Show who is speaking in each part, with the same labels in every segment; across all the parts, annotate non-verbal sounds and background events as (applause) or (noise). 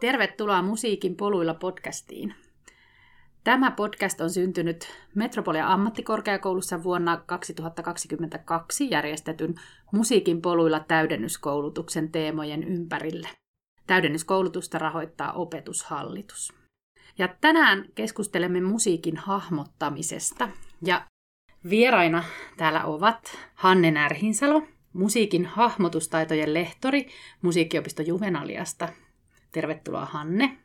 Speaker 1: Tervetuloa Musiikin poluilla podcastiin. Tämä podcast on syntynyt Metropolia ammattikorkeakoulussa vuonna 2022 järjestetyn Musiikin poluilla täydennyskoulutuksen teemojen ympärille. Täydennyskoulutusta rahoittaa opetushallitus. Ja tänään keskustelemme musiikin hahmottamisesta. Ja vieraina täällä ovat Hanne Närhinsalo, musiikin hahmotustaitojen lehtori Musiikkiopisto Juvenaliasta. Tervetuloa Hanne.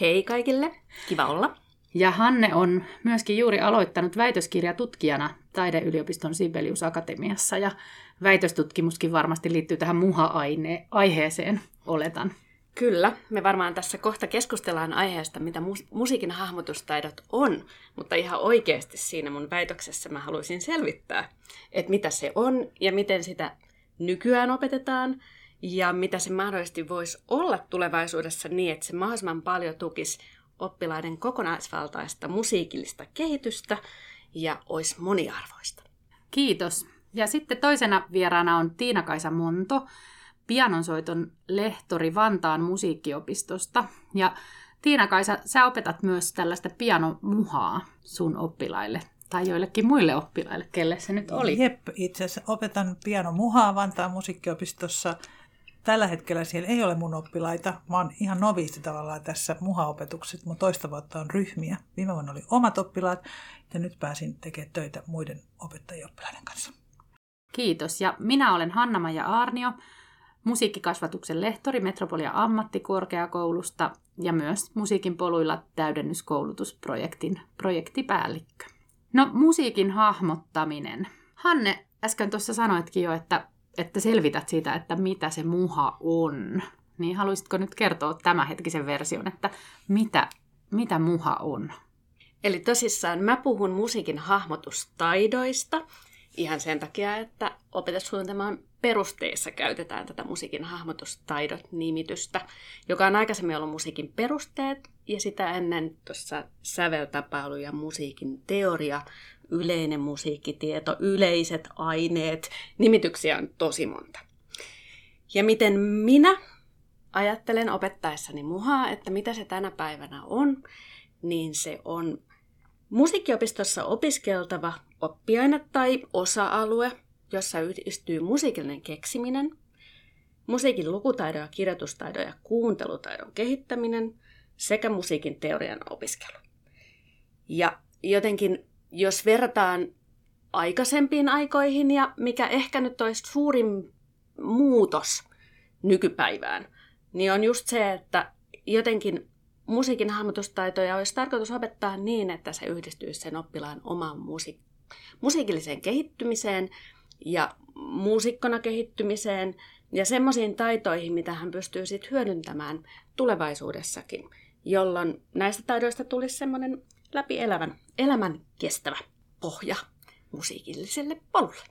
Speaker 2: Hei kaikille, kiva olla.
Speaker 1: Ja Hanne on myöskin juuri aloittanut väitöskirjatutkijana Taideyliopiston Sibelius Akatemiassa ja väitöstutkimuskin varmasti liittyy tähän muha-aiheeseen, oletan.
Speaker 2: Kyllä, me varmaan tässä kohta keskustellaan aiheesta, mitä musiikin hahmotustaidot on, mutta ihan oikeasti siinä mun väitöksessä mä haluaisin selvittää, että mitä se on ja miten sitä nykyään opetetaan ja mitä se mahdollisesti voisi olla tulevaisuudessa niin, että se mahdollisimman paljon tukisi oppilaiden kokonaisvaltaista musiikillista kehitystä ja olisi moniarvoista.
Speaker 1: Kiitos. Ja sitten toisena vieraana on Tiina-Kaisa Monto, pianonsoiton lehtori Vantaan musiikkiopistosta. Ja Tiina-Kaisa, sä opetat myös tällaista pianomuhaa sun oppilaille tai joillekin muille oppilaille, kelle se nyt oli.
Speaker 3: Jep, itse asiassa opetan pianomuhaa Vantaan musiikkiopistossa. Tällä hetkellä siellä ei ole mun oppilaita. Mä oon ihan noviisti tavallaan tässä muhaopetuksessa. Mun toista vuotta on ryhmiä. Viime vuonna oli omat oppilaat ja nyt pääsin tekemään töitä muiden opettajien oppilaiden kanssa.
Speaker 1: Kiitos. Ja minä olen Hanna-Maja Aarnio musiikkikasvatuksen lehtori Metropolia ammattikorkeakoulusta ja myös Musiikin poluilla täydennyskoulutusprojektin projektipäällikkö. No, musiikin hahmottaminen. Hanne, äsken tuossa sanoitkin jo, että, että selvität siitä, että mitä se muha on. Niin haluaisitko nyt kertoa tämänhetkisen version, että mitä, mitä muha on?
Speaker 2: Eli tosissaan mä puhun musiikin hahmotustaidoista ihan sen takia, että opetussuunnitelman perusteissa käytetään tätä musiikin hahmotustaidot-nimitystä, joka on aikaisemmin ollut musiikin perusteet ja sitä ennen tuossa säveltapailu ja musiikin teoria, yleinen musiikkitieto, yleiset aineet, nimityksiä on tosi monta. Ja miten minä ajattelen opettaessani muhaa, että mitä se tänä päivänä on, niin se on musiikkiopistossa opiskeltava oppiaine tai osa-alue, jossa yhdistyy musiikillinen keksiminen, musiikin lukutaidon ja kirjoitustaidon ja kuuntelutaidon kehittäminen sekä musiikin teorian opiskelu. Ja jotenkin, jos verrataan aikaisempiin aikoihin ja mikä ehkä nyt olisi suurin muutos nykypäivään, niin on just se, että jotenkin musiikin hahmotustaitoja olisi tarkoitus opettaa niin, että se yhdistyy sen oppilaan omaan musiik- musiikilliseen kehittymiseen ja muusikkona kehittymiseen ja semmoisiin taitoihin, mitä hän pystyy sitten hyödyntämään tulevaisuudessakin, jolloin näistä taidoista tulisi semmoinen läpi elävän, elämän kestävä pohja musiikilliselle polulle.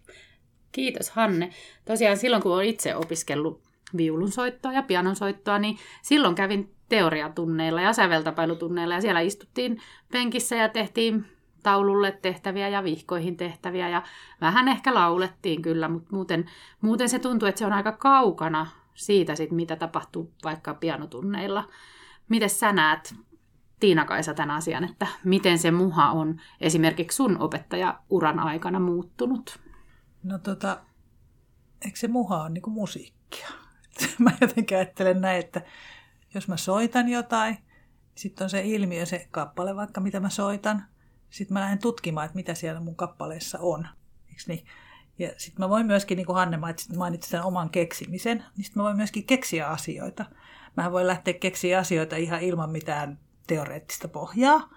Speaker 1: Kiitos Hanne. Tosiaan silloin kun olen itse opiskellut viulunsoittoa ja pianonsoittoa, niin silloin kävin teoriatunneilla ja säveltapailutunneilla ja siellä istuttiin penkissä ja tehtiin taululle tehtäviä ja vihkoihin tehtäviä ja vähän ehkä laulettiin kyllä, mutta muuten, muuten se tuntuu, että se on aika kaukana siitä, sit, mitä tapahtuu vaikka pianotunneilla. Miten sä näet, Tiina-Kaisa, tämän asian, että miten se muha on esimerkiksi sun opettaja-uran aikana muuttunut?
Speaker 3: No tota, eikö se muha ole niin musiikkia? (laughs) Mä jotenkin ajattelen näin, että jos mä soitan jotain, sitten on se ilmiö, se kappale vaikka, mitä mä soitan. Sitten mä lähden tutkimaan, että mitä siellä mun kappaleessa on. Eiks niin? Ja sitten mä voin myöskin, niin kuin Hanne mainitsi sen oman keksimisen, niin sitten mä voin myöskin keksiä asioita. Mä voin lähteä keksiä asioita ihan ilman mitään teoreettista pohjaa.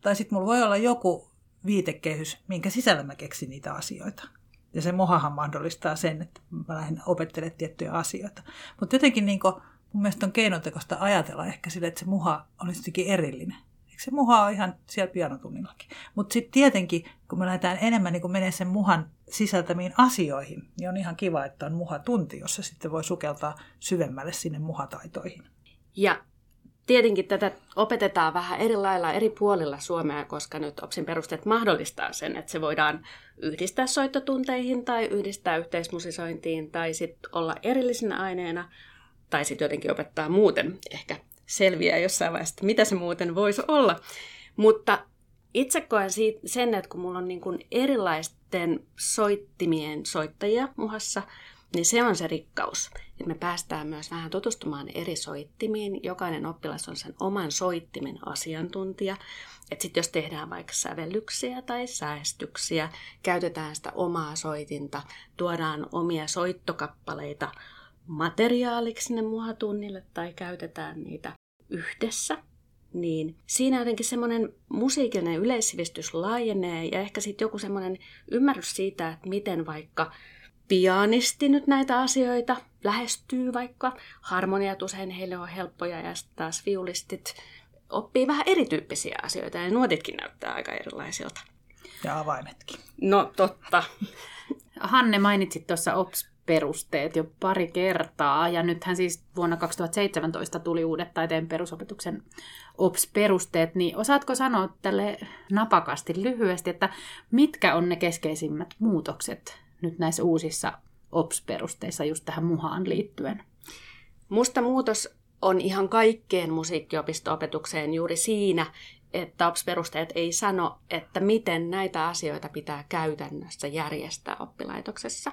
Speaker 3: Tai sitten mulla voi olla joku viitekehys, minkä sisällä mä keksin niitä asioita. Ja se mohahan mahdollistaa sen, että mä lähden opettelemaan tiettyjä asioita. Mutta jotenkin niin kuin, mun mielestä on keinotekoista ajatella ehkä sille, että se muha olisi jotenkin erillinen. Eikö se muha ole ihan siellä pianotunnillakin? Mutta sitten tietenkin, kun me lähdetään enemmän niin menee sen muhan sisältämiin asioihin, niin on ihan kiva, että on muhatunti, jossa sitten voi sukeltaa syvemmälle sinne muhataitoihin.
Speaker 2: Ja tietenkin tätä opetetaan vähän eri lailla eri puolilla Suomea, koska nyt OPSin perusteet mahdollistaa sen, että se voidaan yhdistää soittotunteihin tai yhdistää yhteismusisointiin tai sitten olla erillisenä aineena tai sitten jotenkin opettaa muuten ehkä selviää jossain vaiheessa, mitä se muuten voisi olla. Mutta itse koen siitä, sen, että kun mulla on niin kuin erilaisten soittimien soittajia muhassa, niin se on se rikkaus, että me päästään myös vähän tutustumaan eri soittimiin. Jokainen oppilas on sen oman soittimen asiantuntija. Että sitten jos tehdään vaikka sävellyksiä tai säästyksiä, käytetään sitä omaa soitinta, tuodaan omia soittokappaleita materiaaliksi sinne muhatunnille tai käytetään niitä yhdessä, niin siinä jotenkin semmoinen musiikillinen yleissivistys laajenee ja ehkä sitten joku semmoinen ymmärrys siitä, että miten vaikka pianisti nyt näitä asioita lähestyy vaikka. Harmoniat usein heille on helppoja ja sitten taas viulistit oppii vähän erityyppisiä asioita ja nuotitkin näyttää aika erilaisilta.
Speaker 3: Ja avaimetkin.
Speaker 2: No totta. (laughs)
Speaker 1: Hanne mainitsit tuossa OPS-perusteet jo pari kertaa, ja nythän siis vuonna 2017 tuli uudet taiteen perusopetuksen OPS-perusteet, niin osaatko sanoa tälle napakasti lyhyesti, että mitkä on ne keskeisimmät muutokset nyt näissä uusissa OPS-perusteissa just tähän muhaan liittyen?
Speaker 2: Musta muutos on ihan kaikkeen musiikkiopisto-opetukseen juuri siinä, että OPS-perusteet ei sano, että miten näitä asioita pitää käytännössä järjestää oppilaitoksessa,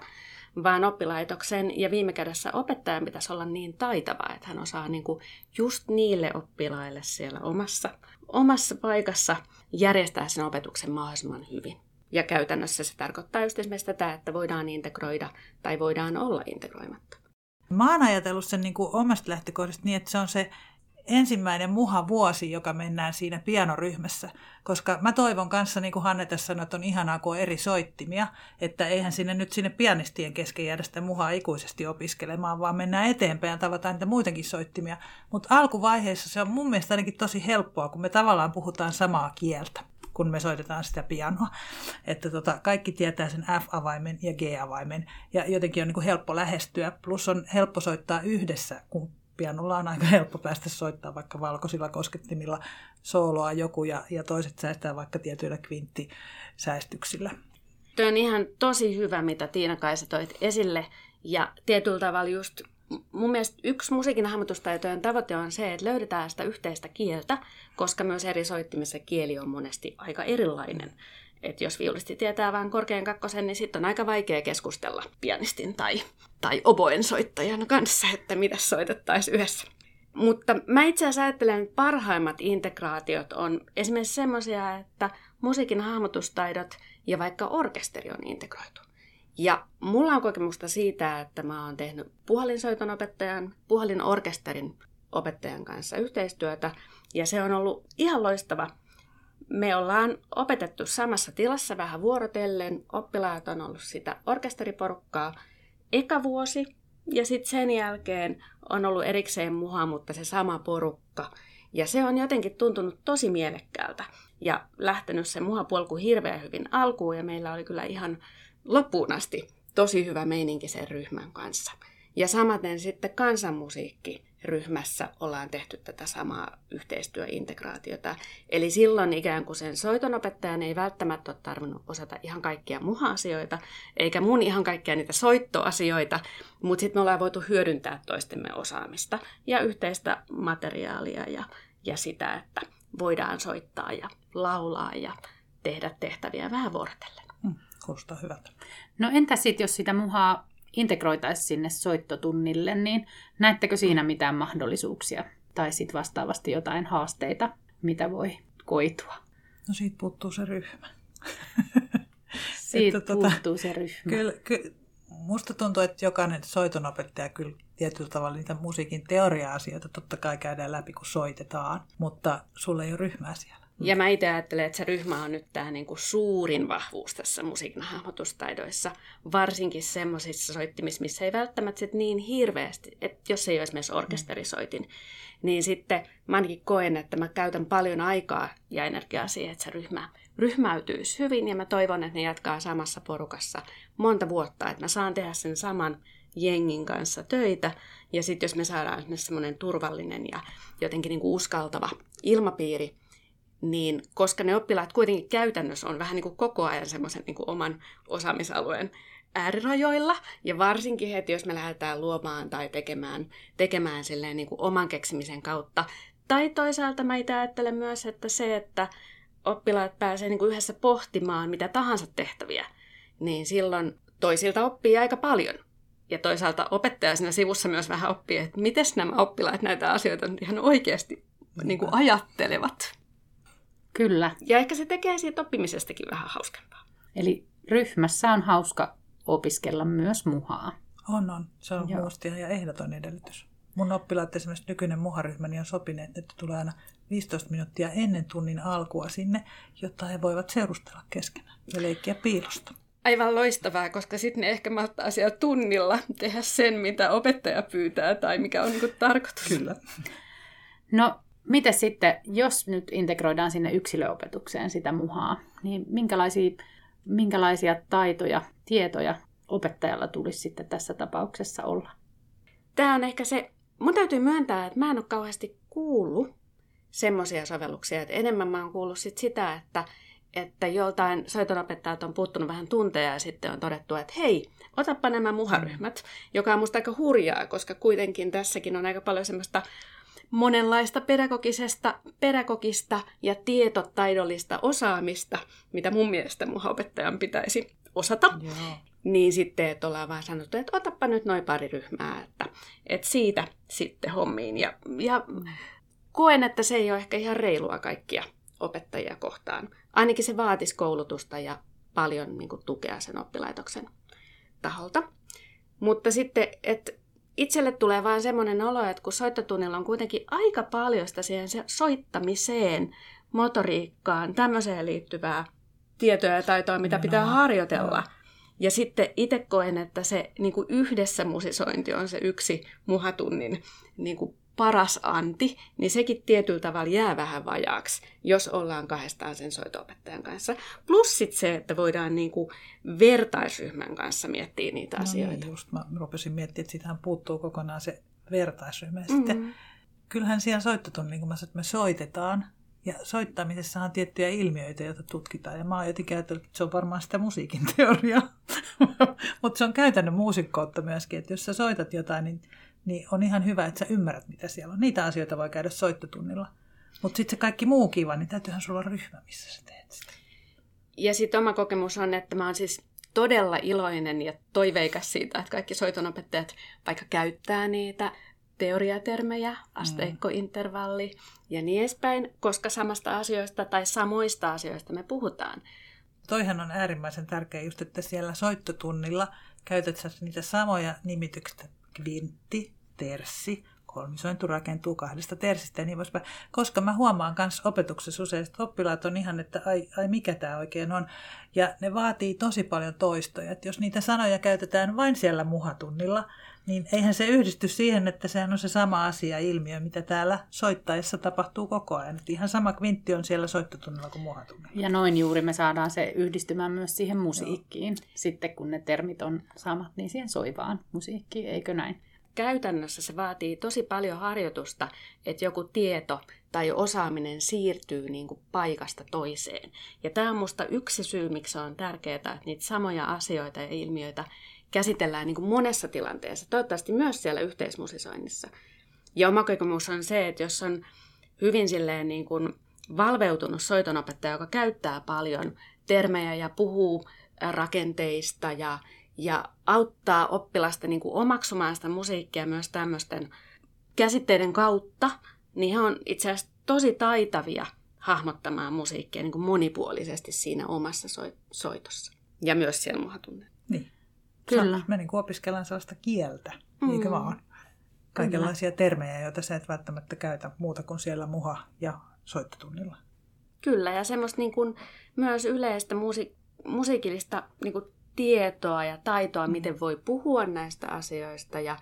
Speaker 2: vaan oppilaitoksen ja viime kädessä opettajan pitäisi olla niin taitava, että hän osaa niin kuin just niille oppilaille siellä omassa, omassa paikassa järjestää sen opetuksen mahdollisimman hyvin. Ja käytännössä se tarkoittaa just esimerkiksi tätä, että voidaan integroida tai voidaan olla integroimatta.
Speaker 3: Mä oon ajatellut sen niin kuin omasta lähtökohdasta niin, että se on se ensimmäinen muha vuosi, joka mennään siinä pianoryhmässä. Koska mä toivon kanssa, niin kuin Hanne tässä sanoi, että on ihanaa, kun on eri soittimia, että eihän sinne nyt sinne pianistien kesken jäädä sitä muhaa ikuisesti opiskelemaan, vaan mennään eteenpäin ja tavataan niitä muitakin soittimia. Mutta alkuvaiheessa se on mun mielestä ainakin tosi helppoa, kun me tavallaan puhutaan samaa kieltä kun me soitetaan sitä pianoa. Että tota, kaikki tietää sen F-avaimen ja G-avaimen ja jotenkin on niin kuin helppo lähestyä. Plus on helppo soittaa yhdessä, kun pianolla on aika helppo päästä soittaa vaikka valkoisilla koskettimilla sooloa joku ja, ja toiset säästää vaikka tietyillä kvinttisäästyksillä.
Speaker 2: Tuo on ihan tosi hyvä, mitä Tiina Kaisa toit esille. Ja tietyllä tavalla just mun mielestä yksi musiikin hahmotustaitojen tavoite on se, että löydetään sitä yhteistä kieltä, koska myös eri soittimissa kieli on monesti aika erilainen. että jos viulisti tietää vain korkean kakkosen, niin sitten on aika vaikea keskustella pianistin tai, tai oboen soittajan kanssa, että mitä soitettaisiin yhdessä. Mutta mä itse asiassa ajattelen, että parhaimmat integraatiot on esimerkiksi semmoisia, että musiikin hahmotustaidot ja vaikka orkesteri on integroitu. Ja mulla on kokemusta siitä, että mä oon tehnyt puhalinsoiton opettajan, puhalinorkesterin opettajan kanssa yhteistyötä, ja se on ollut ihan loistava. Me ollaan opetettu samassa tilassa vähän vuorotellen, oppilaat on ollut sitä orkesteriporukkaa eka vuosi, ja sitten sen jälkeen on ollut erikseen muha, mutta se sama porukka. Ja se on jotenkin tuntunut tosi mielekkäältä ja lähtenyt se muhapolku hirveän hyvin alkuun. Ja meillä oli kyllä ihan loppuun asti tosi hyvä meininki sen ryhmän kanssa. Ja samaten sitten kansanmusiikkiryhmässä ollaan tehty tätä samaa yhteistyöintegraatiota. Eli silloin ikään kuin sen soitonopettajan ei välttämättä ole tarvinnut osata ihan kaikkia muha-asioita, eikä mun ihan kaikkia niitä soittoasioita, mutta sitten me ollaan voitu hyödyntää toistemme osaamista ja yhteistä materiaalia ja, ja sitä, että voidaan soittaa ja laulaa ja tehdä tehtäviä vähän vuorotellen.
Speaker 3: Kuulostaa hyvältä.
Speaker 1: No entä sitten, jos sitä muhaa integroitaisiin sinne soittotunnille, niin näettekö siinä mitään mahdollisuuksia? Tai sitten vastaavasti jotain haasteita, mitä voi koitua?
Speaker 3: No siitä puuttuu se ryhmä. (laughs)
Speaker 1: siitä että, tota, puuttuu se ryhmä.
Speaker 3: Kyllä, kyllä, musta tuntuu, että jokainen soitonopettaja kyllä tietyllä tavalla niitä musiikin teoria-asioita totta kai käydään läpi, kun soitetaan, mutta sulla ei ole ryhmää siellä.
Speaker 2: Ja mä itse ajattelen, että se ryhmä on nyt tämä niinku suurin vahvuus tässä musiikin hahmotustaidoissa, varsinkin semmoisissa soittimissa, missä ei välttämättä sit niin hirveästi, että jos ei ole esimerkiksi orkesterisoitin, niin sitten mä ainakin koen, että mä käytän paljon aikaa ja energiaa siihen, että se ryhmä ryhmäytyisi hyvin ja mä toivon, että ne jatkaa samassa porukassa monta vuotta, että mä saan tehdä sen saman jengin kanssa töitä ja sitten jos me saadaan semmoinen turvallinen ja jotenkin niinku uskaltava ilmapiiri, niin koska ne oppilaat kuitenkin käytännössä on vähän niin kuin koko ajan semmoisen niin oman osaamisalueen äärirajoilla, ja varsinkin heti, jos me lähdetään luomaan tai tekemään, tekemään silleen niin kuin oman keksimisen kautta. Tai toisaalta mä itse ajattelen myös, että se, että oppilaat pääsee niin kuin yhdessä pohtimaan mitä tahansa tehtäviä, niin silloin toisilta oppii aika paljon. Ja toisaalta opettaja siinä sivussa myös vähän oppii, että miten nämä oppilaat näitä asioita ihan oikeasti niin kuin ajattelevat.
Speaker 1: Kyllä.
Speaker 2: Ja ehkä se tekee siitä oppimisestakin vähän hauskempaa.
Speaker 1: Eli ryhmässä on hauska opiskella myös muhaa.
Speaker 3: On, on. Se on muustia ja ehdoton edellytys. Mun oppilaat esimerkiksi nykyinen muharyhmäni niin on sopineet, että tulee aina 15 minuuttia ennen tunnin alkua sinne, jotta he voivat seurustella keskenään ja leikkiä piilosta.
Speaker 2: Aivan loistavaa, koska sitten ne ehkä malttaa siellä tunnilla tehdä sen, mitä opettaja pyytää tai mikä on niin tarkoitus.
Speaker 3: Kyllä.
Speaker 1: No, miten sitten, jos nyt integroidaan sinne yksilöopetukseen sitä muhaa, niin minkälaisia, minkälaisia taitoja, tietoja opettajalla tulisi sitten tässä tapauksessa olla?
Speaker 2: Tämä on ehkä se, mun täytyy myöntää, että mä en ole kauheasti kuullut semmoisia sovelluksia, että enemmän mä oon kuullut sit sitä, että, että joltain soitonopettajat on puuttunut vähän tunteja ja sitten on todettu, että hei, otappa nämä muharyhmät, joka on musta aika hurjaa, koska kuitenkin tässäkin on aika paljon semmoista monenlaista pedagogisesta, pedagogista ja tietotaidollista osaamista, mitä mun mielestä muhaopettajan pitäisi osata.
Speaker 3: Joo.
Speaker 2: Niin sitten, että ollaan vaan sanottu, että otappa nyt noin pari ryhmää, että, että siitä sitten hommiin. Ja, ja koen, että se ei ole ehkä ihan reilua kaikkia opettajia kohtaan. Ainakin se vaatisi koulutusta ja paljon niin kuin, tukea sen oppilaitoksen taholta. Mutta sitten, että itselle tulee vaan semmoinen olo, että kun soittotunnilla on kuitenkin aika paljon sitä siihen soittamiseen, motoriikkaan, tämmöiseen liittyvää tietoa ja taitoa, mitä pitää harjoitella. Ja sitten itse koen, että se niin kuin yhdessä musisointi on se yksi muhatunnin niin kuin paras anti, niin sekin tietyllä tavalla jää vähän vajaaksi, jos ollaan kahdestaan sen soitoopettajan kanssa. Plus sit se, että voidaan niin kuin vertaisryhmän kanssa miettiä niitä
Speaker 3: no
Speaker 2: asioita.
Speaker 3: Niin, just mä rupesin miettimään, että siitähän puuttuu kokonaan se vertaisryhmä. Ja sitten, mm-hmm. kyllähän siellä soittotunnilla, niin kun mä sanoin, että me soitetaan, ja soittamisessa on tiettyjä ilmiöitä, joita tutkitaan. Ja mä oon jotenkin ajatellut, että se on varmaan sitä musiikin teoriaa. (laughs) Mutta se on käytännön muusikkoutta myöskin, että jos sä soitat jotain, niin, niin on ihan hyvä, että sä ymmärrät, mitä siellä on. Niitä asioita voi käydä soittotunnilla. Mutta sitten se kaikki muu kiva, niin täytyyhän sulla olla ryhmä, missä sä teet sitä.
Speaker 2: Ja sitten oma kokemus on, että mä oon siis todella iloinen ja toiveikas siitä, että kaikki soitonopettajat vaikka käyttää niitä teoriatermejä, asteikkointervalli ja niin edespäin, koska samasta asioista tai samoista asioista me puhutaan.
Speaker 3: Toihan on äärimmäisen tärkeä just, että siellä soittotunnilla käytät niitä samoja nimityksiä, kvintti, terssi, kolmisointu rakentuu kahdesta tersistä ja niin poispäin. Koska mä huomaan myös opetuksessa usein, että oppilaat on ihan, että ai, ai mikä tämä oikein on. Ja ne vaatii tosi paljon toistoja. Että jos niitä sanoja käytetään vain siellä muhatunnilla, niin eihän se yhdisty siihen, että sehän on se sama asia, ilmiö, mitä täällä soittaessa tapahtuu koko ajan. Että ihan sama kvintti on siellä soittotunnilla kuin muhatunnilla.
Speaker 1: Ja noin juuri me saadaan se yhdistymään myös siihen musiikkiin. Joo. Sitten kun ne termit on samat, niin siihen soivaan musiikkiin, eikö näin?
Speaker 2: Käytännössä se vaatii tosi paljon harjoitusta, että joku tieto tai osaaminen siirtyy niin kuin paikasta toiseen. Ja tämä on minusta yksi syy, miksi on tärkeää, että niitä samoja asioita ja ilmiöitä käsitellään niin kuin monessa tilanteessa, toivottavasti myös siellä yhteismusisoinnissa. Ja oma kokemus on se, että jos on hyvin silleen niin kuin valveutunut soitonopettaja, joka käyttää paljon termejä ja puhuu rakenteista ja, ja auttaa oppilasta niin kuin omaksumaan sitä musiikkia myös tämmöisten käsitteiden kautta, niin he on itse asiassa tosi taitavia hahmottamaan musiikkia niin kuin monipuolisesti siinä omassa soitossa. Ja myös siellä muhatunnella.
Speaker 3: Niin. Kyllä. Me niin opiskellaan sellaista kieltä, mm. vaan? Kaikenlaisia Kyllä. termejä, joita sä et välttämättä käytä muuta kuin siellä muha- ja soittotunnilla.
Speaker 2: Kyllä, ja semmoista niin kuin myös yleistä musi- musiikillista niin kuin tietoa ja taitoa, mm. miten voi puhua näistä asioista. Ja,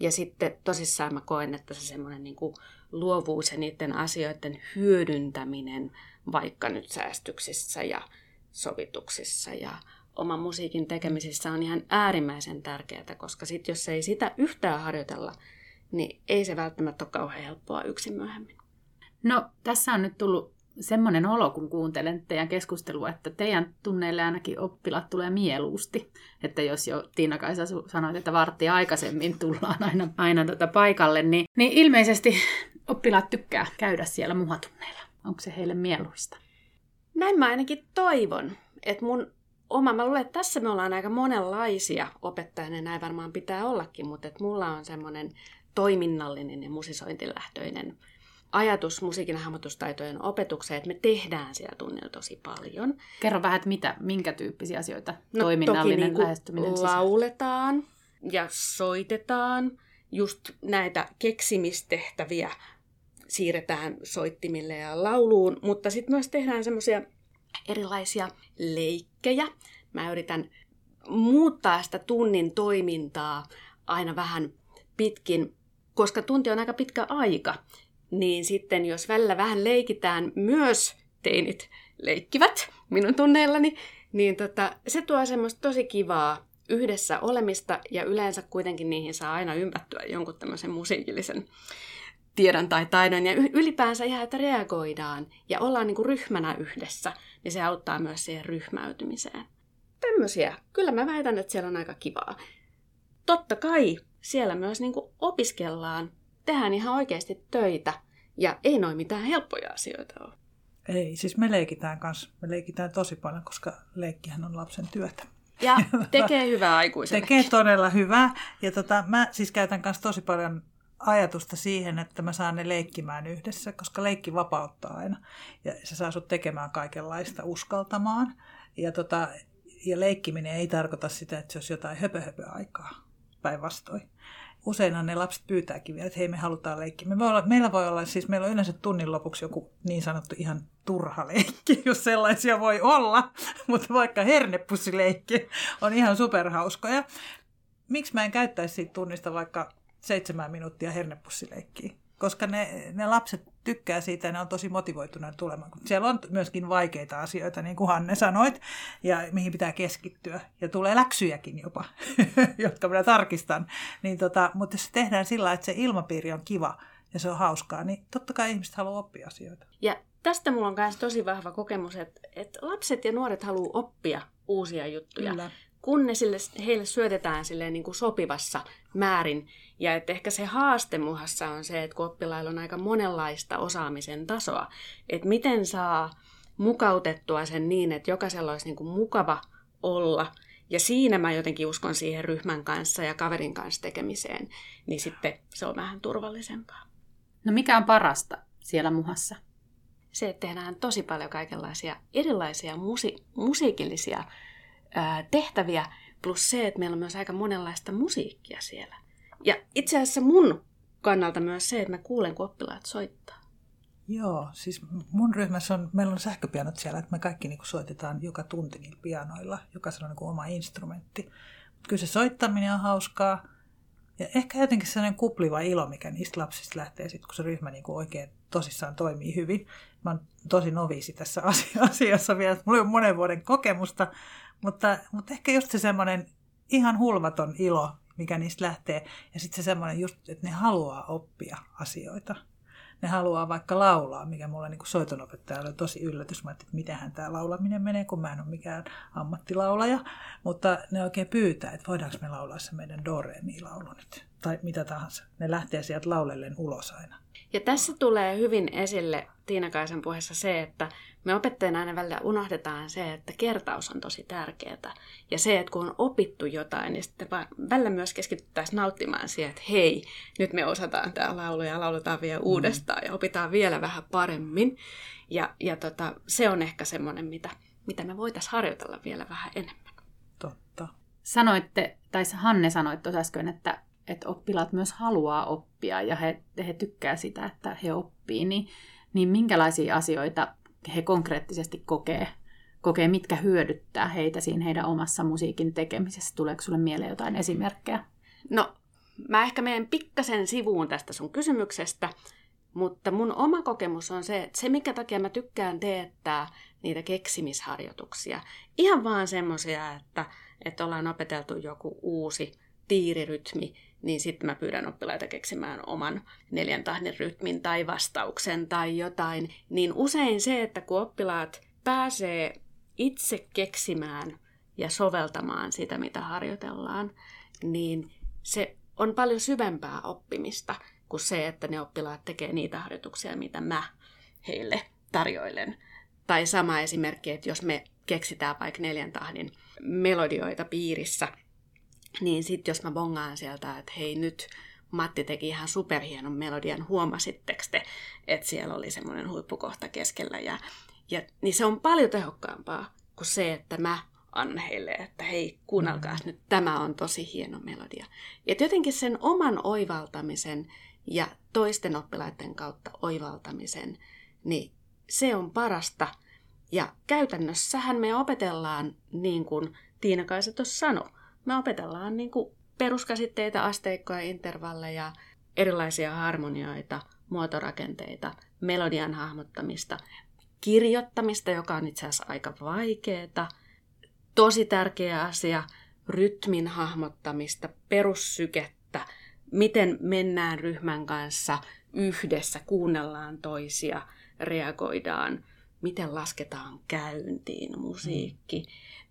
Speaker 2: ja sitten tosissaan mä koen, että se semmoinen niin kuin luovuus ja niiden asioiden hyödyntäminen vaikka nyt säästyksissä ja sovituksissa ja oman musiikin tekemisissä on ihan äärimmäisen tärkeää, koska sit jos ei sitä yhtään harjoitella, niin ei se välttämättä ole kauhean helppoa yksin myöhemmin.
Speaker 1: No, tässä on nyt tullut semmoinen olo, kun kuuntelen teidän keskustelua, että teidän tunneille ainakin oppilaat tulee mieluusti. Että jos jo Tiina-Kaisa sanoit, että varttia aikaisemmin tullaan aina, aina tota paikalle, niin, niin ilmeisesti oppilaat tykkää käydä siellä muhatunneilla. Onko se heille mieluista?
Speaker 2: Näin mä ainakin toivon. Että mun oma, mä luulen, että tässä me ollaan aika monenlaisia opettajana, näin varmaan pitää ollakin, mutta että mulla on semmoinen toiminnallinen ja musisointilähtöinen ajatus musiikin hahmotustaitojen opetukseen, että me tehdään siellä tunnilla tosi paljon.
Speaker 1: Kerro vähän, että mitä, minkä tyyppisiä asioita no, toiminnallinen toki lähestyminen
Speaker 2: niin lauletaan ja soitetaan. Just näitä keksimistehtäviä siirretään soittimille ja lauluun, mutta sitten myös tehdään semmoisia erilaisia leikkejä. Mä yritän muuttaa sitä tunnin toimintaa aina vähän pitkin, koska tunti on aika pitkä aika, niin sitten jos välillä vähän leikitään, myös teinit leikkivät minun tunneillani, niin tota, se tuo semmoista tosi kivaa yhdessä olemista ja yleensä kuitenkin niihin saa aina ympättyä jonkun tämmöisen musiikillisen tiedon tai taidon ja ylipäänsä ihan, että reagoidaan ja ollaan niin kuin ryhmänä yhdessä, niin se auttaa myös siihen ryhmäytymiseen. Tämmöisiä. Kyllä mä väitän, että siellä on aika kivaa. Totta kai siellä myös niin kuin opiskellaan, tehdään ihan oikeasti töitä ja ei noin mitään helppoja asioita ole.
Speaker 3: Ei, siis me leikitään kanssa. Me leikitään tosi paljon, koska leikkihän on lapsen työtä.
Speaker 2: Ja (laughs) tekee hyvää aikuiselle.
Speaker 3: Tekee todella hyvää. Ja tota, mä siis käytän kanssa tosi paljon ajatusta siihen, että mä saan ne leikkimään yhdessä, koska leikki vapauttaa aina. Ja se saa sut tekemään kaikenlaista, uskaltamaan. Ja, tota, ja leikkiminen ei tarkoita sitä, että se olisi jotain höpö aikaa päinvastoin. Useinhan ne lapset pyytääkin vielä, että hei me halutaan leikkiä. Me voi olla, meillä voi olla, siis meillä on yleensä tunnin lopuksi joku niin sanottu ihan turha leikki, (laughs) jos sellaisia voi olla. (laughs) Mutta vaikka hernepussileikki on ihan superhauskoja. Miksi mä en käyttäisi siitä tunnista vaikka seitsemän minuuttia hernepussileikkiä, koska ne, ne lapset tykkää siitä ja ne on tosi motivoituneet tulemaan. Siellä on myöskin vaikeita asioita, niin kuin Hanne sanoit, ja mihin pitää keskittyä. Ja tulee läksyjäkin jopa, (laughs) jotka minä tarkistan. Niin tota, mutta jos se tehdään sillä että se ilmapiiri on kiva ja se on hauskaa, niin totta kai ihmiset haluaa oppia asioita.
Speaker 2: Ja tästä mulla on myös tosi vahva kokemus, että, että lapset ja nuoret haluaa oppia uusia juttuja. Kyllä kun ne sille, heille syötetään silleen niin kuin sopivassa määrin. Ja että ehkä se haaste muhassa on se, että kun oppilailla on aika monenlaista osaamisen tasoa, että miten saa mukautettua sen niin, että jokaisella olisi niin kuin mukava olla. Ja siinä mä jotenkin uskon siihen ryhmän kanssa ja kaverin kanssa tekemiseen, niin sitten se on vähän turvallisempaa.
Speaker 1: No mikä on parasta siellä muhassa?
Speaker 2: Se, että tehdään tosi paljon kaikenlaisia erilaisia musi- musiikillisia tehtäviä, plus se, että meillä on myös aika monenlaista musiikkia siellä. Ja itse asiassa mun kannalta myös se, että mä kuulen, kun oppilaat soittaa.
Speaker 3: Joo, siis mun ryhmässä on, meillä on sähköpianot siellä, että me kaikki niin soitetaan joka tunti niillä pianoilla, joka on niin oma instrumentti. Mutta kyllä se soittaminen on hauskaa. Ja ehkä jotenkin sellainen kupliva ilo, mikä niistä lapsista lähtee sitten, kun se ryhmä niin kuin oikein tosissaan toimii hyvin. Mä oon tosi noviisi tässä (laughs) asiassa vielä. Mulla on monen vuoden kokemusta, mutta, mutta ehkä just se semmoinen ihan hulvaton ilo, mikä niistä lähtee. Ja sitten se semmoinen just, että ne haluaa oppia asioita. Ne haluaa vaikka laulaa, mikä mulle niin soitonopettajalle oli tosi yllätys. Mä että mitenhän tämä laulaminen menee, kun mä en ole mikään ammattilaulaja. Mutta ne oikein pyytää, että voidaanko me laulaa se meidän do laulu nyt. Tai mitä tahansa. Ne lähtee sieltä laulellen ulos aina.
Speaker 2: Ja tässä tulee hyvin esille Tiina Kaisen puheessa se, että me opettajana aina välillä unohdetaan se, että kertaus on tosi tärkeää. Ja se, että kun on opittu jotain, niin sitten välillä myös keskityttäisiin nauttimaan siihen, että hei, nyt me osataan tämä laulu ja lauletaan vielä mm. uudestaan ja opitaan vielä vähän paremmin. Ja, ja tota, se on ehkä semmoinen, mitä, mitä me voitaisiin harjoitella vielä vähän enemmän.
Speaker 3: Totta.
Speaker 1: Sanoitte, tai Hanne sanoi tuossa äsken, että, että oppilaat myös haluaa oppia ja he, he tykkää sitä, että he oppii, niin, niin minkälaisia asioita he konkreettisesti kokee, kokee, mitkä hyödyttää heitä siinä heidän omassa musiikin tekemisessä. Tuleeko sulle mieleen jotain esimerkkejä?
Speaker 2: No, mä ehkä menen pikkasen sivuun tästä sun kysymyksestä, mutta mun oma kokemus on se, että se mikä takia mä tykkään teettää niitä keksimisharjoituksia. Ihan vaan semmoisia, että, että ollaan opeteltu joku uusi tiirirytmi, niin sitten mä pyydän oppilaita keksimään oman neljän tahdin rytmin tai vastauksen tai jotain. Niin usein se, että kun oppilaat pääsee itse keksimään ja soveltamaan sitä, mitä harjoitellaan, niin se on paljon syvempää oppimista kuin se, että ne oppilaat tekee niitä harjoituksia, mitä mä heille tarjoilen. Tai sama esimerkki, että jos me keksitään vaikka neljän tahdin melodioita piirissä, niin sitten jos mä bongaan sieltä, että hei nyt Matti teki ihan superhienon melodian, huomasitteko te, että siellä oli semmoinen huippukohta keskellä. Ja, ja, niin se on paljon tehokkaampaa kuin se, että mä annan heille, että hei, kuunnelkaa mm. nyt, tämä on tosi hieno melodia. Ja jotenkin sen oman oivaltamisen ja toisten oppilaiden kautta oivaltamisen, niin se on parasta. Ja käytännössähän me opetellaan, niin kuin Tiina Kaisa tuossa sanoi, me opetellaan niin kuin peruskäsitteitä, asteikkoja, intervalleja, erilaisia harmonioita, muotorakenteita, melodian hahmottamista, kirjoittamista, joka on itse asiassa aika vaikeaa, tosi tärkeä asia, rytmin hahmottamista, perussykettä, miten mennään ryhmän kanssa yhdessä, kuunnellaan toisia, reagoidaan, miten lasketaan käyntiin musiikki.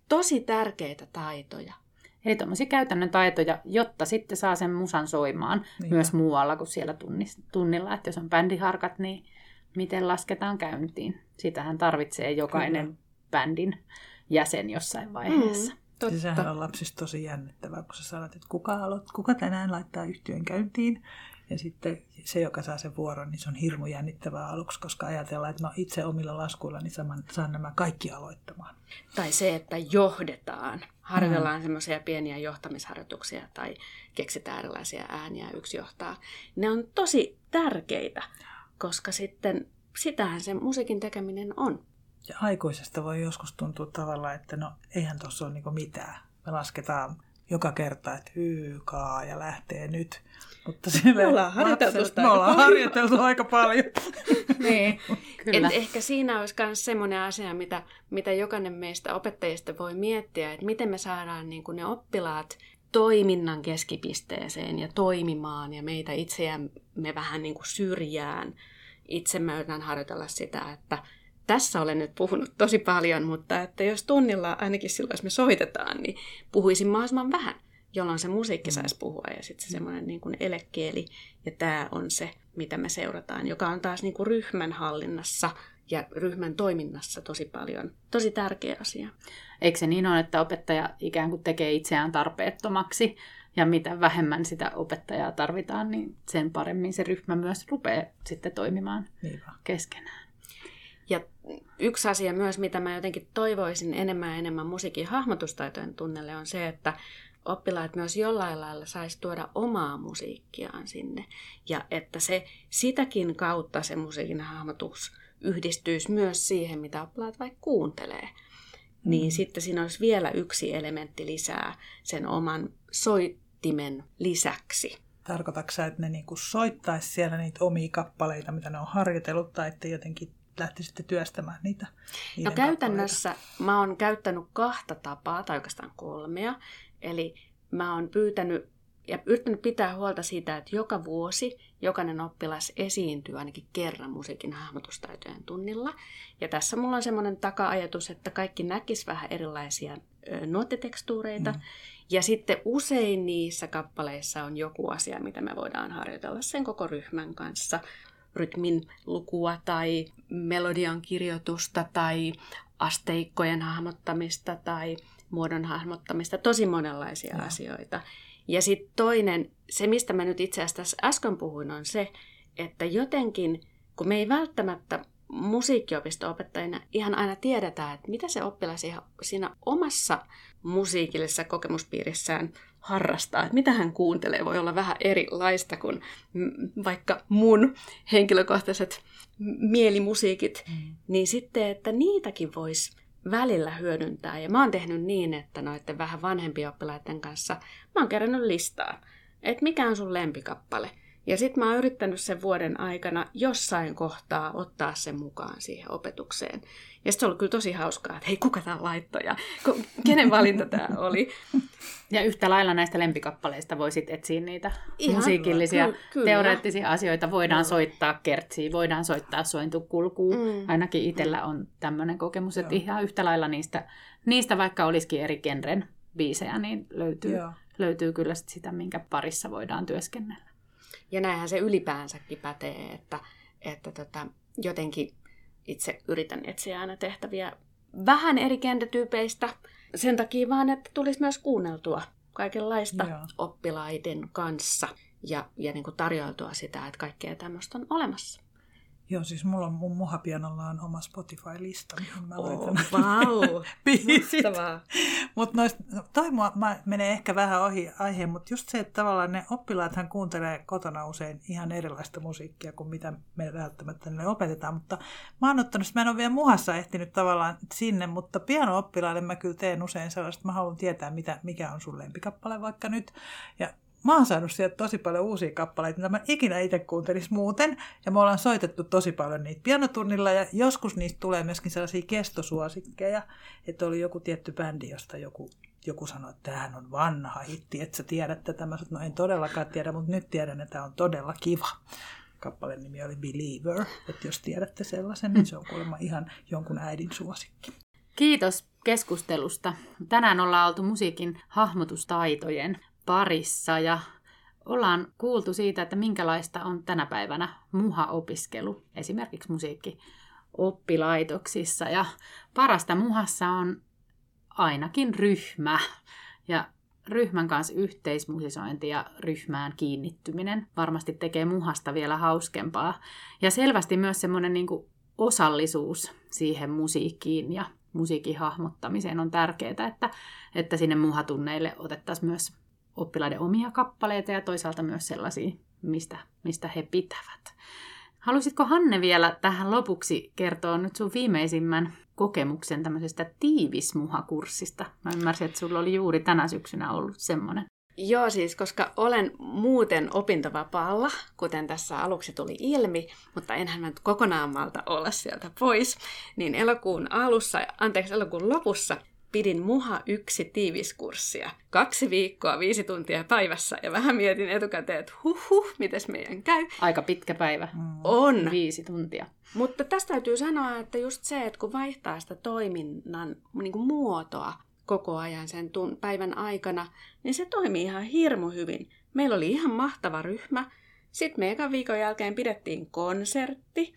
Speaker 2: Tosi tärkeitä taitoja.
Speaker 1: Eli tuommoisia käytännön taitoja, jotta sitten saa sen musan soimaan Niinpä. myös muualla kuin siellä tunnilla. Että jos on bändiharkat, niin miten lasketaan käyntiin. Sitähän tarvitsee jokainen Kyllä. bändin jäsen jossain vaiheessa. Mm.
Speaker 3: Totta. sehän on lapsista tosi jännittävää, kun sä sanot, että kuka, aloit, kuka tänään laittaa yhtiön käyntiin. Ja sitten se, joka saa sen vuoron, niin se on hirmu jännittävää aluksi, koska ajatellaan, että mä itse omilla laskuilla niin saan nämä kaikki aloittamaan.
Speaker 2: Tai se, että johdetaan. Harjoitellaan mm. semmoisia pieniä johtamisharjoituksia tai keksitään erilaisia ääniä yksi johtaa. Ne on tosi tärkeitä, koska sitten sitähän se musiikin tekeminen on.
Speaker 3: Ja aikuisesta voi joskus tuntua tavalla, että no eihän tuossa ole niinku mitään. Me lasketaan joka kerta, että hyykaa ja lähtee nyt.
Speaker 2: Mutta me ollaan harjoiteltu
Speaker 3: lapset, Me ollaan harjoiteltu aika paljon. (laughs)
Speaker 2: niin, kyllä. Et ehkä siinä olisi myös semmoinen asia, mitä, mitä jokainen meistä opettajista voi miettiä, että miten me saadaan niin kuin ne oppilaat toiminnan keskipisteeseen ja toimimaan ja meitä itseämme vähän niin kuin syrjään. Itse mä yritän harjoitella sitä, että tässä olen nyt puhunut tosi paljon, mutta että jos tunnilla, ainakin silloin jos me soitetaan, niin puhuisin mahdollisimman vähän, jolloin se musiikki mm. saisi puhua ja sitten se semmoinen niin kuin elekieli. Ja tämä on se, mitä me seurataan, joka on taas niin kuin ryhmän hallinnassa ja ryhmän toiminnassa tosi paljon, tosi tärkeä asia.
Speaker 1: Eikö se niin ole, että opettaja ikään kuin tekee itseään tarpeettomaksi ja mitä vähemmän sitä opettajaa tarvitaan, niin sen paremmin se ryhmä myös rupeaa sitten toimimaan Niinpä. keskenään.
Speaker 2: Yksi asia myös, mitä mä jotenkin toivoisin enemmän ja enemmän musiikin hahmotustaitojen tunnelle, on se, että oppilaat myös jollain lailla saisi tuoda omaa musiikkiaan sinne. Ja että se sitäkin kautta se musiikin hahmotus yhdistyisi myös siihen, mitä oppilaat vaikka kuuntelee. Niin mm. sitten siinä olisi vielä yksi elementti lisää sen oman soittimen lisäksi.
Speaker 3: Tarkoitatko sä, että ne niinku soittaisi siellä niitä omia kappaleita, mitä ne on harjoitellut, tai että jotenkin lähtisitte työstämään niitä?
Speaker 2: No käytännössä kappaleita? mä oon käyttänyt kahta tapaa, tai oikeastaan kolmea. Eli mä oon pyytänyt ja yrittänyt pitää huolta siitä, että joka vuosi jokainen oppilas esiintyy ainakin kerran musiikin hahmotustaitojen tunnilla. Ja tässä mulla on semmoinen taka-ajatus, että kaikki näkis vähän erilaisia nuottitekstuureita. Mm. Ja sitten usein niissä kappaleissa on joku asia, mitä me voidaan harjoitella sen koko ryhmän kanssa rytmin lukua tai melodian kirjoitusta tai asteikkojen hahmottamista tai muodon hahmottamista, tosi monenlaisia ja. asioita. Ja sitten toinen, se mistä mä nyt itse asiassa tässä äsken puhuin, on se, että jotenkin, kun me ei välttämättä musiikkiopisto-opettajina ihan aina tiedetään, että mitä se oppilas siinä omassa musiikillisessa kokemuspiirissään harrastaa, että mitä hän kuuntelee, voi olla vähän erilaista kuin vaikka mun henkilökohtaiset mielimusiikit, mm. niin sitten, että niitäkin voisi välillä hyödyntää. Ja mä oon tehnyt niin, että noiden vähän vanhempien oppilaiden kanssa mä oon kerännyt listaa, että mikä on sun lempikappale. Ja sitten mä oon yrittänyt sen vuoden aikana jossain kohtaa ottaa sen mukaan siihen opetukseen. Ja sitten se on ollut kyllä tosi hauskaa, että hei, kuka tämä laittoi ja kenen valinta tämä oli.
Speaker 1: Ja yhtä lailla näistä lempikappaleista voisit etsiä niitä
Speaker 2: Ihan,
Speaker 1: musiikillisia,
Speaker 2: ky- kyllä.
Speaker 1: teoreettisia asioita. Voidaan soittaa kertsiä, voidaan soittaa sointukulkuun.
Speaker 2: Mm.
Speaker 1: Ainakin itsellä on tämmöinen kokemus, että
Speaker 3: Joo.
Speaker 1: ihan yhtä lailla niistä, niistä vaikka olisikin eri genren biisejä, niin löytyy,
Speaker 3: Joo.
Speaker 1: löytyy kyllä sit sitä, minkä parissa voidaan työskennellä.
Speaker 2: Ja näinhän se ylipäänsäkin pätee, että, että tota, jotenkin itse yritän etsiä aina tehtäviä vähän eri genretyypeistä. Sen takia vaan, että tulisi myös kuunneltua kaikenlaista
Speaker 3: Joo.
Speaker 2: oppilaiden kanssa ja, ja niin kuin tarjoiltua sitä, että kaikkea tämmöistä on olemassa.
Speaker 3: Joo, siis mulla on mun muhapianolla on oma Spotify-lista, mihin mä laitan
Speaker 2: Oh, vau! (laughs)
Speaker 3: biisit.
Speaker 2: Mahtavaa.
Speaker 3: Mutta noista, no toi mua, mä menee ehkä vähän ohi aiheen, mutta just se, että tavallaan ne oppilaathan kuuntelee kotona usein ihan erilaista musiikkia kuin mitä me välttämättä ne opetetaan, mutta mä oon ottanut, mä en ole vielä muhassa ehtinyt tavallaan sinne, mutta piano-oppilaille mä kyllä teen usein sellaista, että mä haluan tietää, mitä, mikä on sun lempikappale vaikka nyt, ja Mä oon saanut sieltä tosi paljon uusia kappaleita, mitä mä ikinä itse kuuntelis muuten. Ja me ollaan soitettu tosi paljon niitä pianotunnilla ja joskus niistä tulee myöskin sellaisia kestosuosikkeja, että oli joku tietty bändi, josta joku, joku sanoi, että tämähän on vanha hitti, että sä tiedät tätä. Mä sanoin, no en todellakaan tiedä, mutta nyt tiedän, että tämä on todella kiva. Kappaleen nimi oli Believer, että jos tiedätte sellaisen, niin se on kuulemma ihan jonkun äidin suosikki.
Speaker 1: Kiitos keskustelusta. Tänään ollaan oltu musiikin hahmotustaitojen parissa ja ollaan kuultu siitä, että minkälaista on tänä päivänä muha-opiskelu, esimerkiksi musiikkioppilaitoksissa. Ja parasta muhassa on ainakin ryhmä ja ryhmän kanssa yhteismusisointi ja ryhmään kiinnittyminen varmasti tekee muhasta vielä hauskempaa. Ja selvästi myös semmoinen niin osallisuus siihen musiikkiin ja musiikin hahmottamiseen on tärkeää, että, että sinne muhatunneille otettaisiin myös oppilaiden omia kappaleita ja toisaalta myös sellaisia, mistä, mistä he pitävät. Haluaisitko Hanne vielä tähän lopuksi kertoa nyt sun viimeisimmän kokemuksen tämmöisestä tiivismuhakurssista? Mä ymmärsin, että sulla oli juuri tänä syksynä ollut semmoinen.
Speaker 2: Joo, siis koska olen muuten opintovapaalla, kuten tässä aluksi tuli ilmi, mutta enhän mä nyt kokonaan malta olla sieltä pois, niin elokuun alussa, anteeksi elokuun lopussa pidin Muha yksi tiiviskurssia. Kaksi viikkoa, viisi tuntia päivässä ja vähän mietin etukäteen, että huhhuh, mites meidän käy.
Speaker 1: Aika pitkä päivä.
Speaker 2: On.
Speaker 1: Viisi tuntia.
Speaker 2: Mutta tästä täytyy sanoa, että just se, että kun vaihtaa sitä toiminnan niin kuin muotoa koko ajan sen tun- päivän aikana, niin se toimii ihan hirmu hyvin. Meillä oli ihan mahtava ryhmä. Sitten me ekan viikon jälkeen pidettiin konsertti.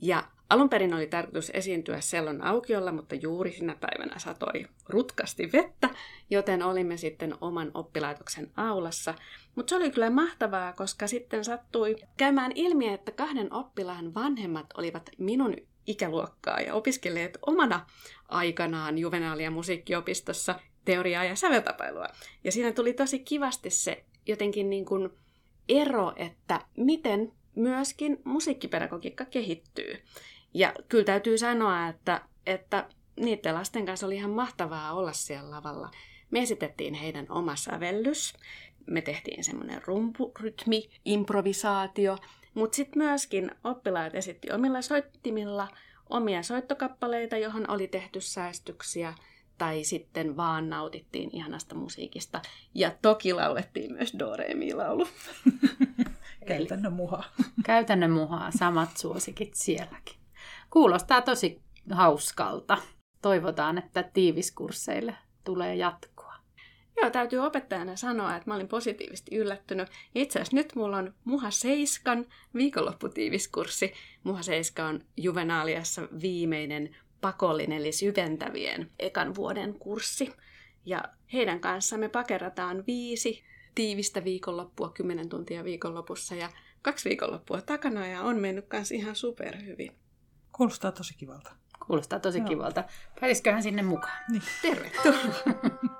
Speaker 2: Ja alun perin oli tarkoitus esiintyä sellon aukiolla, mutta juuri sinä päivänä satoi rutkasti vettä, joten olimme sitten oman oppilaitoksen aulassa. Mutta se oli kyllä mahtavaa, koska sitten sattui käymään ilmi, että kahden oppilaan vanhemmat olivat minun ikäluokkaa ja opiskelleet omana aikanaan juvenaalia musiikkiopistossa teoriaa ja säveltapailua. Ja siinä tuli tosi kivasti se jotenkin niin kuin ero, että miten myöskin musiikkipedagogiikka kehittyy. Ja kyllä täytyy sanoa, että, että niiden lasten kanssa oli ihan mahtavaa olla siellä lavalla. Me esitettiin heidän oma sävellys, me tehtiin semmoinen rumpurytmi, improvisaatio, mutta sitten myöskin oppilaat esitti omilla soittimilla omia soittokappaleita, johon oli tehty säästyksiä, tai sitten vaan nautittiin ihanasta musiikista. Ja toki laulettiin myös Do Re Mi laulu. (laughs)
Speaker 3: Käytännön muha.
Speaker 1: Käytännön muhaa, samat suosikit sielläkin. Kuulostaa tosi hauskalta. Toivotaan, että tiiviskursseille tulee jatkoa.
Speaker 2: Joo, täytyy opettajana sanoa, että mä olin positiivisesti yllättynyt. Itse asiassa nyt mulla on Muha Seiskan viikonlopputiiviskurssi. Muha Seiska on Juvenaaliassa viimeinen pakollinen, eli syventävien ekan vuoden kurssi. Ja heidän kanssa me pakerataan viisi tiivistä viikonloppua, kymmenen tuntia viikonlopussa ja kaksi viikonloppua takana ja on mennyt kanssa ihan superhyvin.
Speaker 3: Kuulostaa tosi kivalta.
Speaker 1: Kuulostaa tosi
Speaker 3: Joo.
Speaker 1: kivalta. Pääsisiköhän sinne mukaan?
Speaker 3: Niin.
Speaker 2: Tervetuloa! (laughs)